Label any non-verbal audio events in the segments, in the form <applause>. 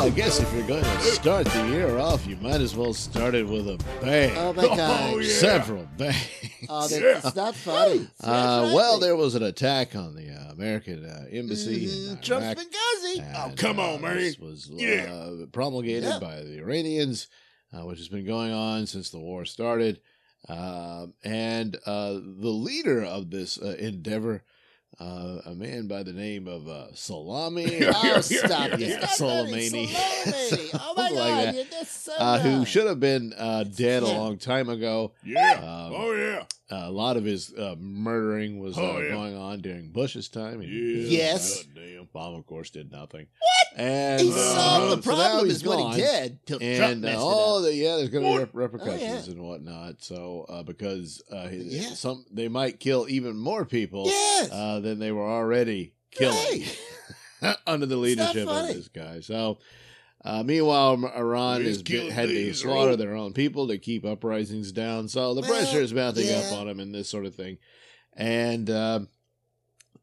286. So I guess if you're going to start the year off, you might as well start it with a bang. Oh my god. <laughs> Oh, yeah. Several bangs. Oh, that, Yeah. it's not funny. <laughs> It's not Uh, funny. well, there was an attack on the uh, American uh, embassy in Mhm. Trump's Iraq. Benghazi. Oh, and, come uh, on, man. This was Yeah. uh, promulgated Yeah. by the Iranians, uh, which has been going on since the war started. Um and uh, the leader of this uh, endeavor, uh, a man by the name of uh, Salami, <laughs> Oh, stop it. Yeah, It's not. Soleimani. Soleimani. Oh my Something like god, that. you're just so uh, who should have been uh, dead a long time ago. Yeah. Um, oh yeah. Uh, a lot of his uh, murdering was uh, Oh, yeah. going on during Bush's time. Yeah. Yes. God damn. Obama, of course, did nothing. What? And He uh, solved the problem he's is what he did till Trump uh, messed oh, the, yeah, there's going to be rep- repercussions and whatnot. So uh, because uh, Yeah. some they might kill even more people Yes. uh, than they were already killing <laughs> under the leadership of this guy. So. Uh, meanwhile, Iran He's has had to slaughter their own people to keep uprisings down. So the Well, pressure is mounting up on him and this sort of thing. And uh,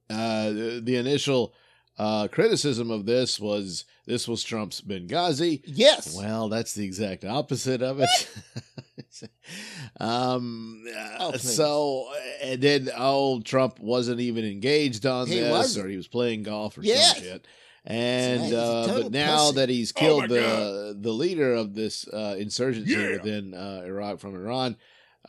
uh, the, the initial uh, criticism of this was this was Trump's Benghazi. yes. Well, that's the exact opposite of it. <laughs> um, Oh, uh, please. so and then oh, Trump wasn't even engaged on He this, wasn't. or he was playing golf or Yes. some shit. And right. He's a uh, but now pussy. that he's Oh, killed my the the leader of this uh, insurgency Yeah. within uh, Iraq from Iran,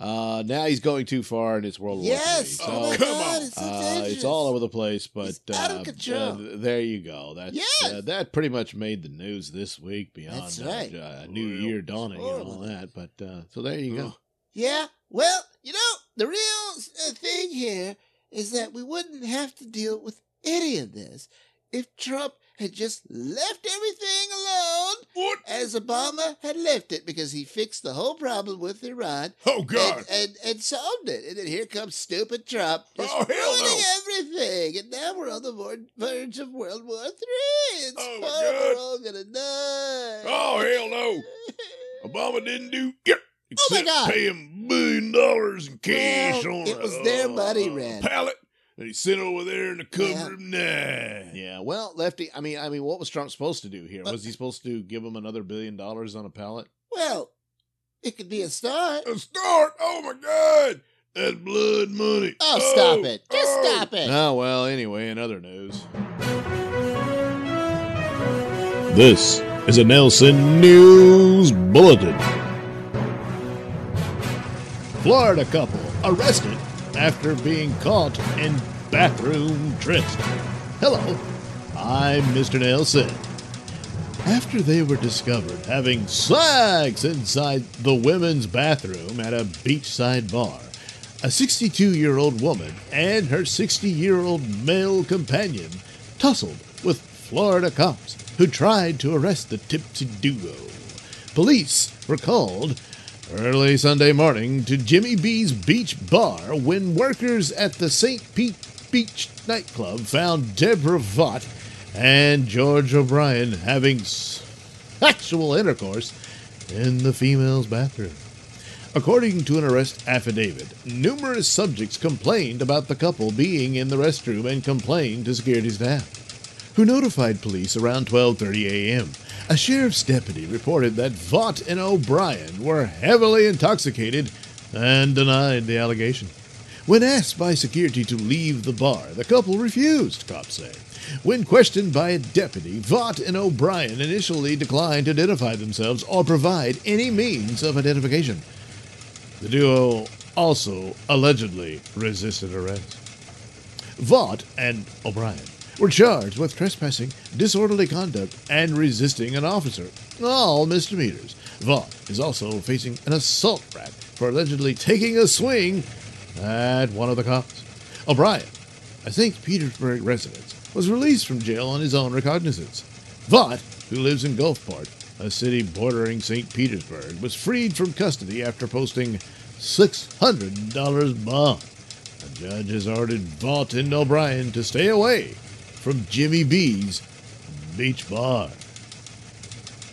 uh, now he's going too far and it's World Yes. War Oh, III. So come on. It's, so uh, it's all over the place, but It's out of uh, control. uh, there you go. That's Yes. uh, that pretty much made the news this week beyond That's uh, right. uh, New Well, Year dawning and all that. But uh, so there you go. Yeah. Well, you know, the real uh, thing here is that we wouldn't have to deal with any of this if Trump had just left everything alone What? as Obama had left it because he fixed the whole problem with Iran Oh God. and, and, and solved it. And then here comes stupid Trump just Oh, ruining no. everything. And now we're on the verge of World War Three. It's Oh, oh, God. we're all gonna die. Oh hell no. Obama didn't do yep, Oh, my except God. pay him billion dollars in cash Well, on it a, was their money, uh, Red. pallet. And he sent over there in the Yeah. cover. Nah. Yeah, well, Lefty. I mean, I mean, what was Trump supposed to do here? But- was he supposed to give him another billion dollars on a pallet? Well, it could be a start. A start. Oh my God. That's blood money. Oh, stop oh, it. Just oh. stop it. Oh well. Anyway, in other news, this is a Nailsin News Bulletin. Florida couple arrested after being caught in bathroom tryst. Hello, I'm Mr. Nailsin. After they were discovered having sex inside the women's bathroom at a beachside bar, a 62 year old woman and her 60 year old male companion tussled with Florida cops who tried to arrest the tipsy duo. Police were called early Sunday morning to Jimmy B's Beach Bar when workers at the St. Pete Beach nightclub found Deborah Vaught and George O'Brien having sexual intercourse in the female's bathroom. According to an arrest affidavit, numerous subjects complained about the couple being in the restroom and complained to security staff, who notified police around 12:30 a.m. A sheriff's deputy reported that Vaught and O'Brien were heavily intoxicated and denied the allegation. When asked by security to leave the bar, the couple refused, cops say. When questioned by a deputy, Vaught and O'Brien initially declined to identify themselves or provide any means of identification. The duo also allegedly resisted arrest. Vaught and O'Brien were charged with trespassing, disorderly conduct, and resisting an officer, all misdemeanors. Vaught is also facing an assault rap for allegedly taking a swing at one of the cops. O'Brien, a St. Petersburg resident, was released from jail on his own recognizance. Vaught, who lives in Gulfport, a city bordering St. Petersburg, was freed from custody after posting $600 bond. A judge has ordered Vaught and O'Brien to stay away from Jimmy B's Beach Bar.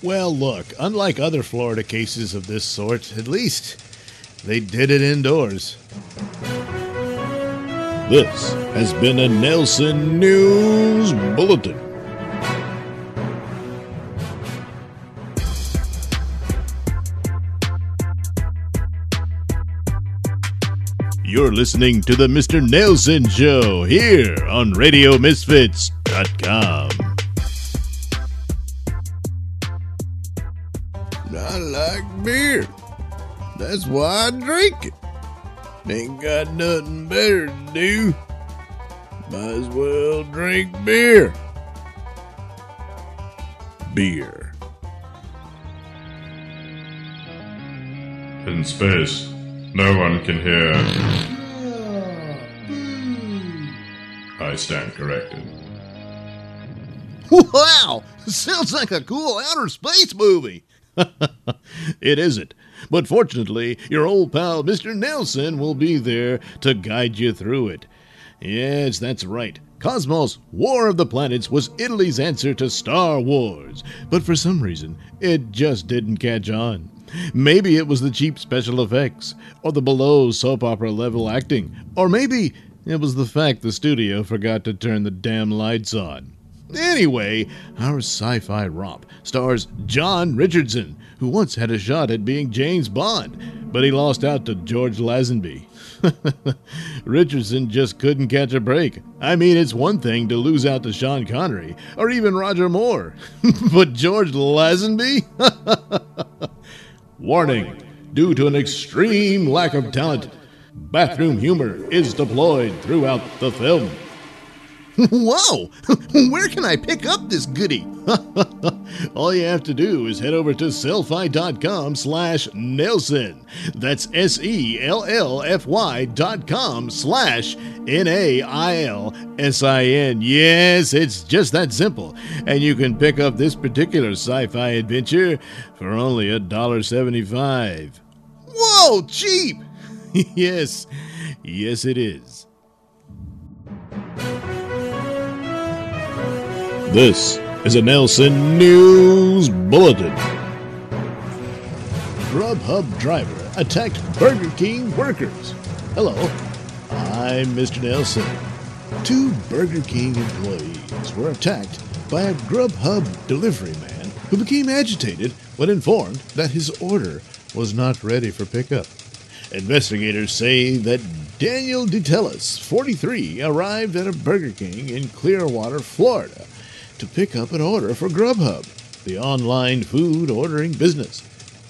Well, look, unlike other Florida cases of this sort, at least they did it indoors. This has been a Nailsin News Bulletin. You're listening to the Mr. Nailsin Show here on RadioMisfits.com. I like beer. That's why I drink it. Ain't got nothing better to do. Might as well drink beer. Beer. In space, no one can hear. I stand corrected. Wow! Sounds like a cool outer space movie. <laughs> it isn't. But fortunately, your old pal Mr. Nailsin will be there to guide you through it. Yes, that's right. Cosmos War of the Planets was Italy's answer to Star Wars, but for some reason, it just didn't catch on. Maybe it was the cheap special effects, or the below soap opera level acting, or maybe it was the fact the studio forgot to turn the damn lights on. Anyway, our sci fi romp stars John Richardson, who once had a shot at being James Bond, but he lost out to George Lazenby. <laughs> Richardson just couldn't catch a break. I mean, it's one thing to lose out to Sean Connery or even Roger Moore, <laughs> but George Lazenby? <laughs> Warning due to an extreme lack of talent, bathroom humor is deployed throughout the film. <laughs> Whoa! <laughs> Where can I pick up this goodie? <laughs> All you have to do is head over to sellfy.com slash Nailsin. That's S-E-L-L-F-Y dot com slash N-A-I-L-S-I-N. Yes, it's just that simple. And you can pick up this particular sci-fi adventure for only a dollar seventy-five. Whoa, cheap! yes, yes it is. This is a Nailsin News Bulletin. Grubhub driver attacked Burger King workers. Hello, I'm Mr. Nailsin. Two Burger King employees were attacked by a Grubhub delivery man who became agitated when informed that his order was not ready for pickup. Investigators say that Daniel DeTellis, 43, arrived at a Burger King in Clearwater, Florida to pick up an order for Grubhub, the online food ordering business.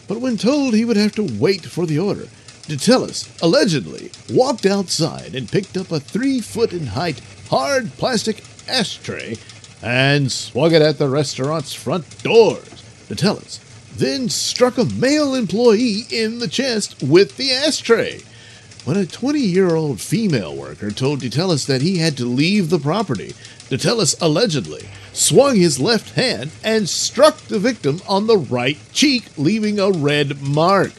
But when told he would have to wait for the order, DeTellis allegedly walked outside and picked up a three foot in height hard plastic ashtray and swung it at the restaurant's front doors. DeTellis then struck a male employee in the chest with the ashtray. When a 20 year old female worker told DeTellis that he had to leave the property, DeTellis allegedly swung his left hand and struck the victim on the right cheek, leaving a red mark.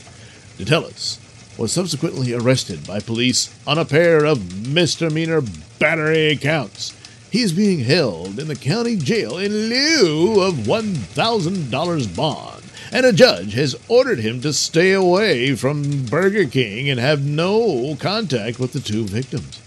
DeTellis was subsequently arrested by police on a pair of misdemeanor battery counts. He is being held in the county jail in lieu of $1,000 bond, and a judge has ordered him to stay away from Burger King and have no contact with the two victims.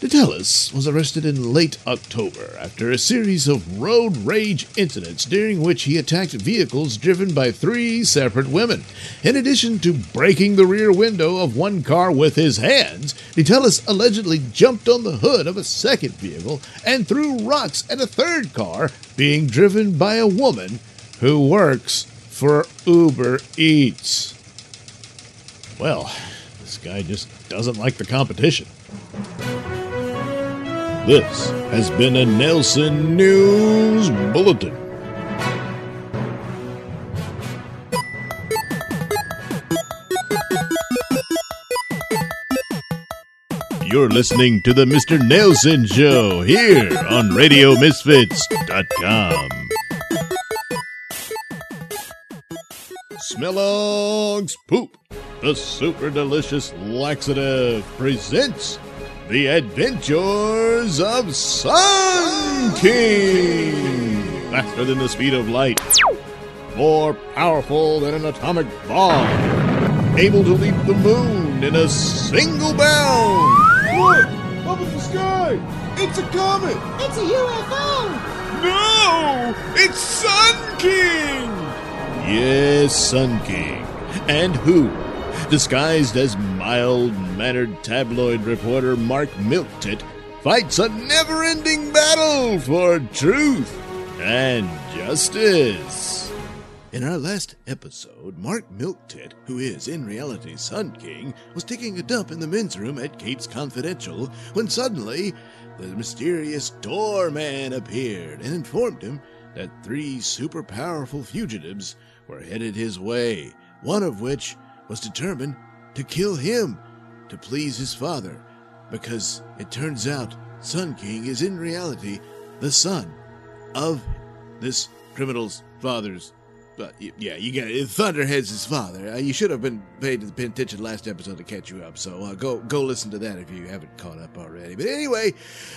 DeTellis was arrested in late October after a series of road rage incidents during which he attacked vehicles driven by three separate women. In addition to breaking the rear window of one car with his hands, DeTellis allegedly jumped on the hood of a second vehicle and threw rocks at a third car being driven by a woman who works for Uber Eats. Well, this guy just doesn't like the competition. This has been a Nailsin News Bulletin. You're listening to the Mr. Nailsin Show here on RadioMisfits.com. Smellong's Poop, the super delicious laxative, presents The Adventures of Sun King! Faster than the speed of light, more powerful than an atomic bomb, able to leap the moon in a single bound! Look! Up in the sky! It's a comet! It's a UFO! No! It's Sun King! Yes, Sun King. And who? Disguised as mild mannered tabloid reporter Mark Milktit fights a never ending battle for truth and justice. In our last episode, Mark Milktit, who is in reality Sun King, was taking a dump in the men's room at Capes Confidential when suddenly the mysterious doorman appeared and informed him that three super powerful fugitives were headed his way, one of which was determined to kill him to please his father, because it turns out Sun King is in reality the son of this criminal's father's. But yeah, you got it. Thunderhead's his father. Uh, you should have been paid paying attention last episode to catch you up. So uh, go go listen to that if you haven't caught up already. But anyway,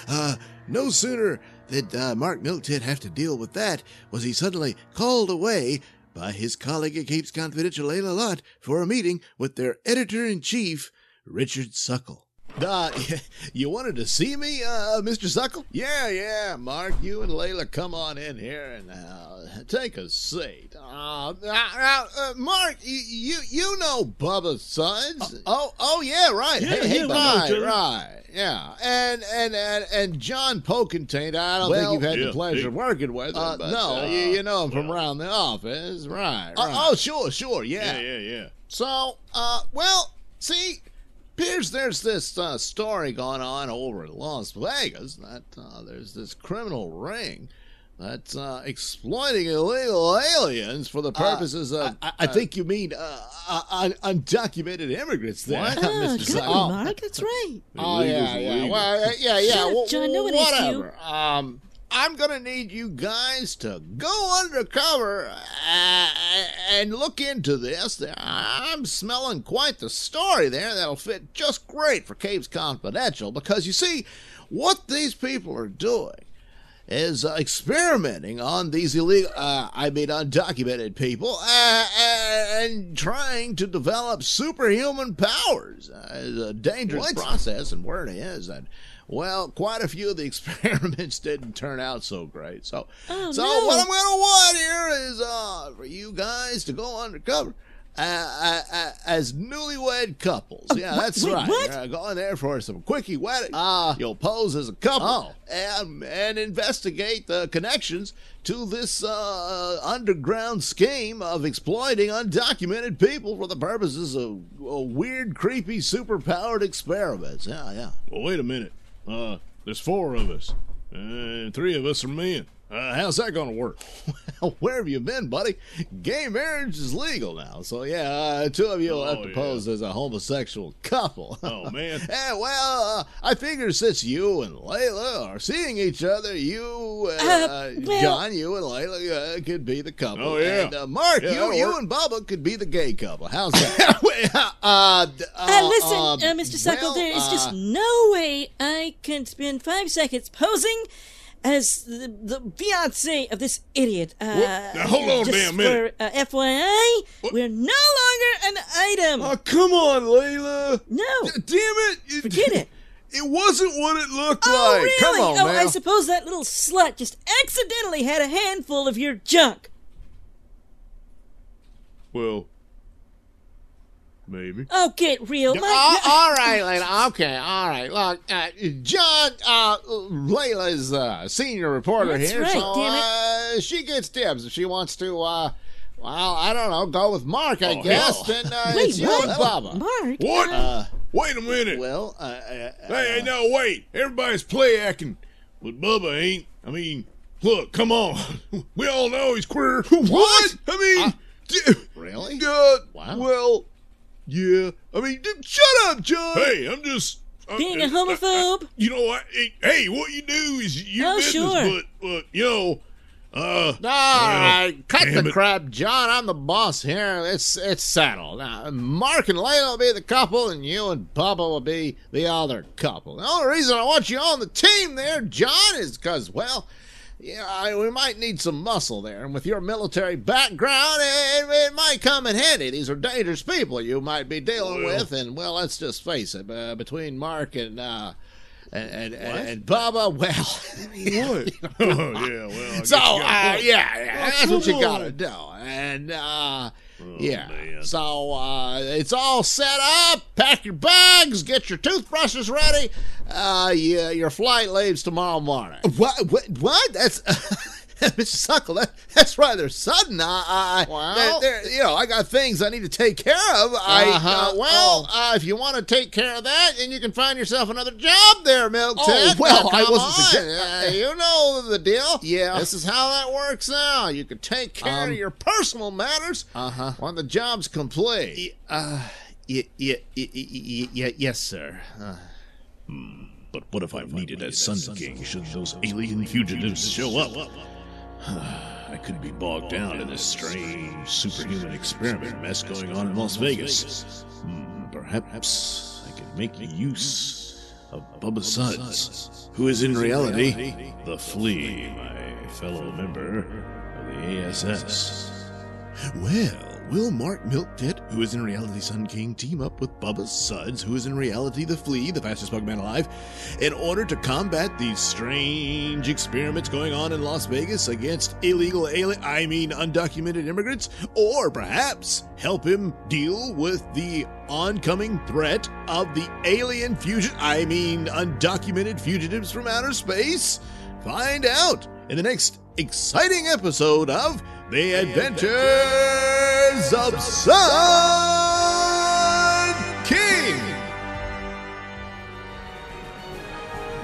uh, no sooner did uh, Mark Milktit have to deal with that was he suddenly called away by his colleague at Capes Confidential, Layla Lott, for a meeting with their editor in chief, Richard Suckle. <laughs> Uh, <laughs> you wanted to see me, uh, Mr. Suckle? Yeah, yeah, Mark. You and Layla come on in here and uh, take a seat. Uh, uh, uh, Mark, you, you you know Bubba's sons? oh, oh yeah, right. Yeah, hey, hey, yeah, we right, right. Yeah, and and and and John Pokentain. I don't Well, think you've had yeah, the pleasure yeah. of working with him. Uh, but, no, uh, you, you know him from around the office, right? Uh, right. oh, sure, sure, yeah. yeah, yeah. So, uh, well, see, appears there's this uh, story going on over in Las Vegas that uh, there's this criminal ring that's uh, exploiting illegal aliens for the purposes of. I, I think you mean uh, uh, un- undocumented immigrants there, What? <laughs> Oh, Mr. good, Suckle. Mark. That's right. <laughs> Oh yeah, yeah. Well, uh, yeah, yeah. Shut up, John, no one whatever. Um, I'm gonna need you guys to go undercover uh, and look into this. I'm smelling quite the story there that'll fit just great for Capes Confidential because you see, what these people are doing is uh, experimenting on these illegal, uh, I mean, undocumented people, uh, and trying to develop superhuman powers. It's a dangerous process, and where it is, that, well, quite a few of the <laughs> experiments didn't turn out so great. So, Oh, so no. what I'm going to want here is uh, for you guys to go undercover. Uh, uh, uh, as newlywed couples, yeah, what? that's Wait, right. what? You're going there for some quickie wedding. Uh, You'll pose as a couple Oh. and, and investigate the connections to this uh, underground scheme of exploiting undocumented people for the purposes of uh, weird, creepy, superpowered experiments. Yeah, yeah. Well, wait a minute. Uh, there's four of us, and three of us are men. Uh, how's that gonna work? <laughs> Well, where have you been, buddy? Gay marriage is legal now, so yeah, uh, two of you will have Oh, to yeah. pose as a homosexual <laughs> couple. Oh, man. <laughs> Eh, well, uh, I figure since you and Layla are seeing each other, you, uh, Uh, well- John, you and Layla uh, could be the couple. Oh, yeah. And uh, Mark, Yeah, you, you work. and Bubba could be the gay couple. How's that? uh, d- Uh, listen, uh, uh, Mr. Suckle, well, there is just uh, no way I can spend five seconds posing as the, the fiance of this idiot. Uh, Now, hold on a damn minute. For, uh, FYI, we're no longer an item. Oh, come on, Layla. no. Damn it. it. Forget it. <laughs> It wasn't what it looked Oh, like. really? Come on, oh, man. I suppose that little slut just accidentally had a handful of your junk. Well, maybe. Oh, get real. My, Uh, all right, <laughs> Layla. Okay, all right. Look, uh, John, uh, Layla's uh, senior reporter That's here, right, so damn uh, she gets dibs if she wants to. Uh, well, I don't know, go with Mark, I Oh, guess. hell. Then uh, Wait, it's you and Bubba. Mark. What? Uh, wait a minute. well, uh, uh, hey, hey, no, wait. Everybody's play acting, but Bubba ain't. I mean, look, come on. <laughs> We all know he's queer. What? I mean, Uh, d- really? <laughs> uh, Wow. well, yeah. I mean, d- shut up, John. Hey, I'm just I'm- Being a uh, homophobe? you know what? Hey, Hey, what you do is your Oh, business, sure. but but you know, Uh, All right, cut the it. crap, John. I'm the boss here. It's it's settled. Now, Mark and Layla will be the couple, and you and Bubba will be the other couple. The only reason I want you on the team there, John, is because, well, yeah, I, we might need some muscle there, and with your military background, it, it might come in handy. These are dangerous people you might be dealing with, and well, let's just face it. Uh, between Mark and uh, and and, and Bubba, well, <laughs> what? oh, <laughs> yeah, well. I so uh, got a point. yeah, yeah, that's what you come gotta on. do, and uh, Oh, yeah. man. So uh, it's all set up. Pack your bags. Get your toothbrushes ready. Uh, yeah, your flight leaves tomorrow morning. What? What? What? That's. <laughs> <laughs> Mr. Suckle, that, that's rather sudden. I, I Well- there- there- you know, I got things I need to take care of. I, Uh-huh. uh, well, uh, if you want to take care of that, then you can find yourself another job there, Milk Oh, well, Now, I wasn't on. Uh, <laughs> you know the deal. Yeah. This is how that works now. You can take care Um, of your personal matters Uh-huh. when the job's complete. Uh, y- y- y- y- y- yes, sir. Uh, But what if I'm needed as Sun King should those alien fugitives show up? <sighs> I could be bogged down in this strange superhuman experiment mess going on in Las Vegas. Hmm, perhaps I could make use of Bubba Suds, who is in reality the Flea, my fellow member of the ASS. Well, will Mark Milktit, who is in reality Sun King, team up with Bubba Suds, who is in reality the Flea, the fastest Pokemon alive, in order to combat these strange experiments going on in Las Vegas against illegal alien, I mean undocumented immigrants, or perhaps help him deal with the oncoming threat of the alien fusion, I mean undocumented fugitives from outer space? Find out in the next exciting episode of The Adventures of Sun King.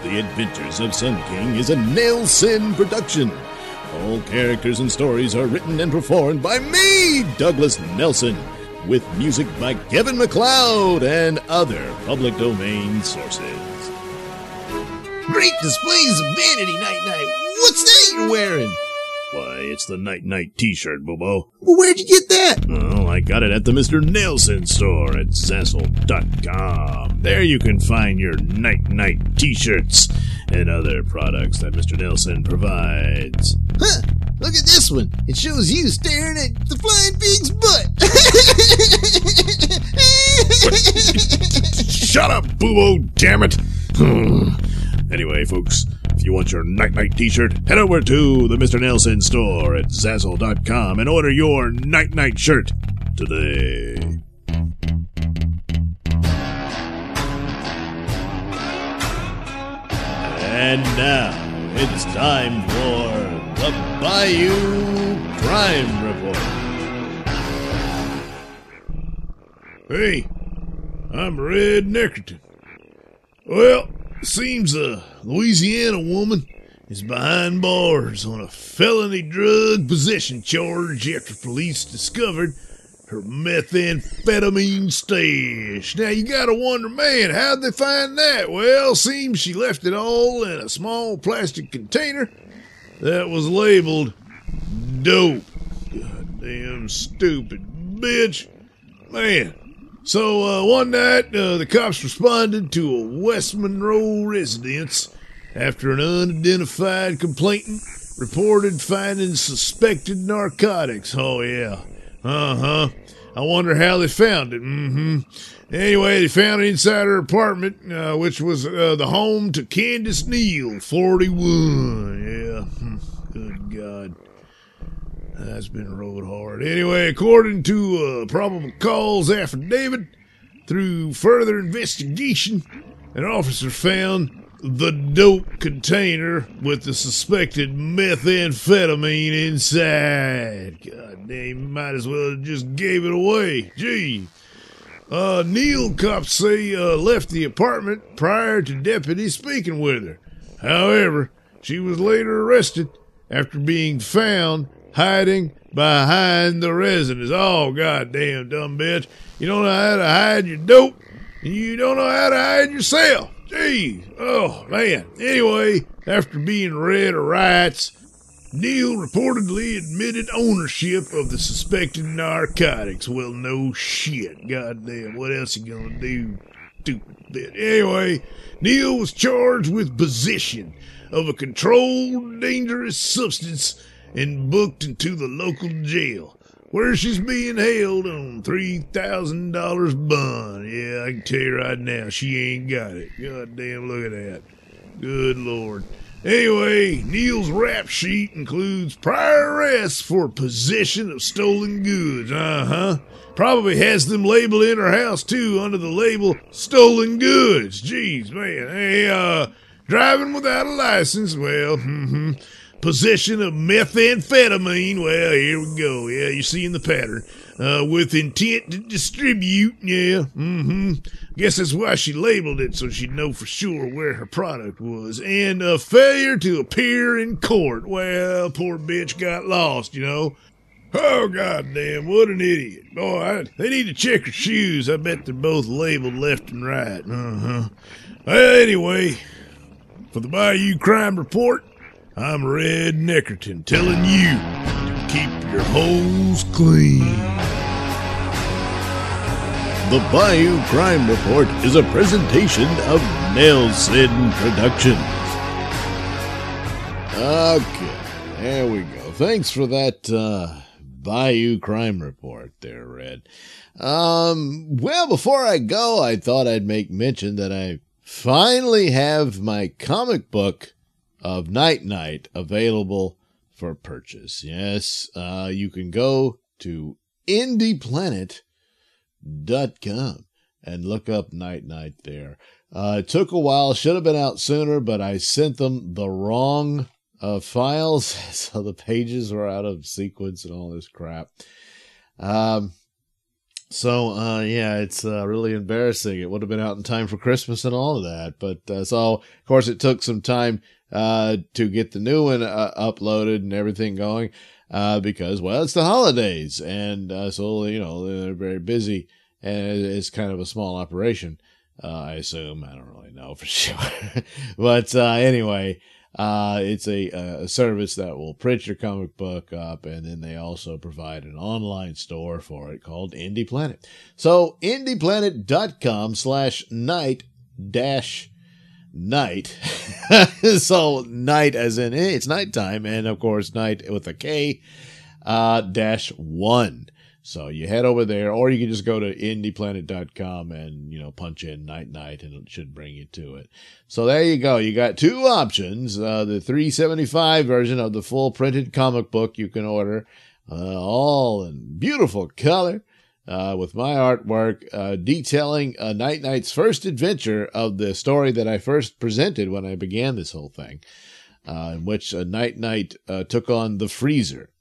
The Adventures of Sun King is a Nailsin production. All characters and stories are written and performed by me, Douglas Nelson, with music by Kevin MacLeod and other public domain sources. Great displays of vanity night night. What's that you're wearing? Why, it's the night night t-shirt, Bobo. Well, where'd you get that? Oh, I got it at the Mr. Nailsin store at Zazzle.com. There you can find your night night t-shirts and other products that Mr. Nailsin provides. Huh, look at this one. It shows you staring at the flying pig's butt. Shut up, Boobo, damn it! Hmm. anyway, folks, you want your night night t shirt, head over to the Mr. Nailsin store at Zazzle.com and order your night night shirt today. And now it's time for the Bayou Crime Report. Hey, I'm Red Neckerton. Well, seems a Louisiana woman is behind bars on a felony drug possession charge after police discovered her methamphetamine stash. Now you gotta wonder, man, how'd they find that? Well, seems she left it all in a small plastic container that was labeled dope. Goddamn stupid bitch. Man, so uh, one night, uh, the cops responded to a West Monroe residence after an unidentified complainant reported finding suspected narcotics. Oh yeah, uh huh. I wonder how they found it. Mm-hmm. Anyway, they found it inside her apartment, uh, which was uh, the home to Candace Neal, 41. Yeah, Hmm. That's been rode hard. Anyway, according to a probable cause affidavit, through further investigation, an officer found the dope container with the suspected methamphetamine inside. God damn, might as well just gave it away. Gee. Uh, Neal cops say uh, left the apartment prior to deputies speaking with her. However, she was later arrested after being found hiding behind the resin. residence. Oh, goddamn dumb bitch. You don't know how to hide your dope, you don't know how to hide yourself. Jeez. oh, man. Anyway, after being read her rights, Neal reportedly admitted ownership of the suspected narcotics. Well, no shit. Goddamn, what else you gonna do? Stupid bit. Anyway, Neal was charged with possession of a controlled dangerous substance and booked into the local jail, where she's being held on three thousand dollars bond. Yeah, I can tell you right now, she ain't got it. Goddamn, look at that. Good lord. Anyway, Neal's rap sheet includes prior arrests for possession of stolen goods. Uh huh. Probably has them labeled in her house too under the label stolen goods. Jeez, man. Hey, uh, driving without a license. Well, hmm Possession of methamphetamine. Well, here we go. Yeah, you're seeing the pattern. Uh, with intent to distribute. Yeah, mm-hmm. Guess that's why she labeled it so she'd know for sure where her product was. And a failure to appear in court. Well, poor bitch got lost, you know. Oh, goddamn, what an idiot. Boy, I, they need to check her shoes. I bet they're both labeled left and right. Uh huh. Well, anyway, for the Bayou Crime Report, I'm Red Neckerton telling you to keep your holes clean. The Bayou Crime Report is a presentation of Nailsin Productions. Okay, there we go. Thanks for that uh, Bayou Crime Report there, Red. Um, well, before I go, I thought I'd make mention that I finally have my comic book of Night Knight available for purchase. Yes, uh, you can go to indyplanet.com and look up Night Knight there. Uh, it took a while, should have been out sooner, but I sent them the wrong uh, files, <laughs> so the pages were out of sequence and all this crap. Um, so uh, yeah, it's uh, really embarrassing. It would have been out in time for Christmas and all of that, but uh, so of course it took some time uh, to get the new one uh, uploaded and everything going uh, because well it's the holidays and uh, so you know they're very busy and it's kind of a small operation. Uh, I assume I don't really know <laughs> for sure, but uh, anyway. Uh, it's a, a service that will print your comic book up, and then they also provide an online store for it called Indy Planet. So, indyplanet.com slash night dash night. <laughs> so, night as in eh, it's nighttime, and of course, night with a K uh, dash one. So you head over there, or you can just go to indyplanet.com and, you know, punch in night night and it should bring you to it. So there you go. You got two options. Uh, the 375 version of the full printed comic book you can order, uh, all in beautiful color. Uh, with my artwork uh, detailing uh, Night Knight's first adventure of the story that I first presented when I began this whole thing, uh, in which Night Knight uh, took on the Freezer.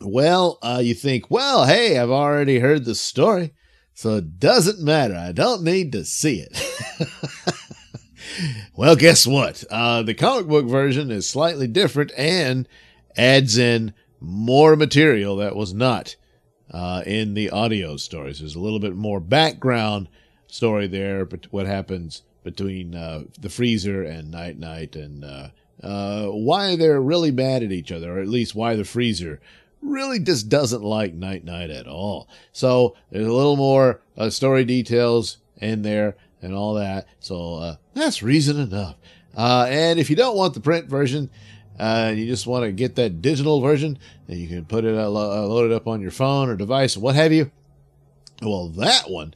Well, uh, you think, well, hey, I've already heard the story, so it doesn't matter. I don't need to see it. <laughs> well, guess what? The comic book version is slightly different and adds in more material that was not uh, in the audio stories. There's a little bit more background story there, but what happens between uh, the freezer and Night Knight, and uh, uh, why they're really mad at each other, or at least why the freezer really just doesn't like Night Knight at all. So there's a little more uh, story details in there and all that. So uh, that's reason enough. And if you don't want the print version, uh, and you just want to get that digital version, and you can put it uh, uh, load it up on your phone or device, what have you. Well, that one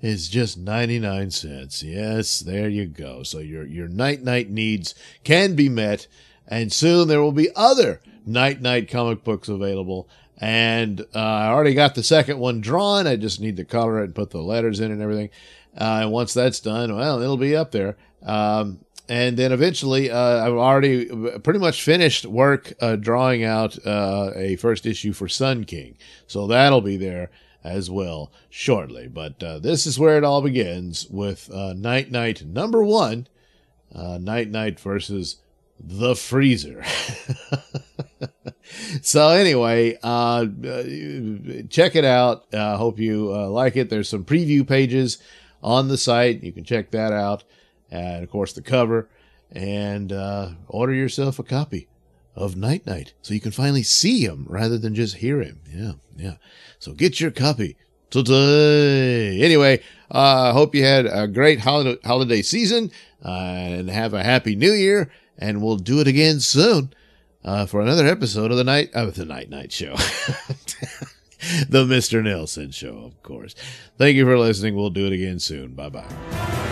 is just 99 cents. Yes, there you go. So your your night night needs can be met, and soon there will be other Night Knight comic books available. And uh, I already got the second one drawn. I just need to color it and put the letters in and everything. Uh, and once that's done, well, it'll be up there. Um, and then eventually, uh, I've already pretty much finished work uh, drawing out uh, a first issue for Sun King. So that'll be there as well shortly. But uh, this is where it all begins with Night Knight number one Night Knight versus the freezer. <laughs> so anyway, uh, check it out. I uh, hope you uh, like it. There's some preview pages on the site. You can check that out. And of course, the cover and uh, order yourself a copy of Night Knight, so you can finally see him rather than just hear him. Yeah, yeah. So get your copy today. Anyway, I uh, hope you had a great holiday, holiday season uh, and have a happy new year. And we'll do it again soon uh, for another episode of the night of the Night Night Show. <laughs> the Mr. Nailsin Show, of course. Thank you for listening. We'll do it again soon. Bye bye.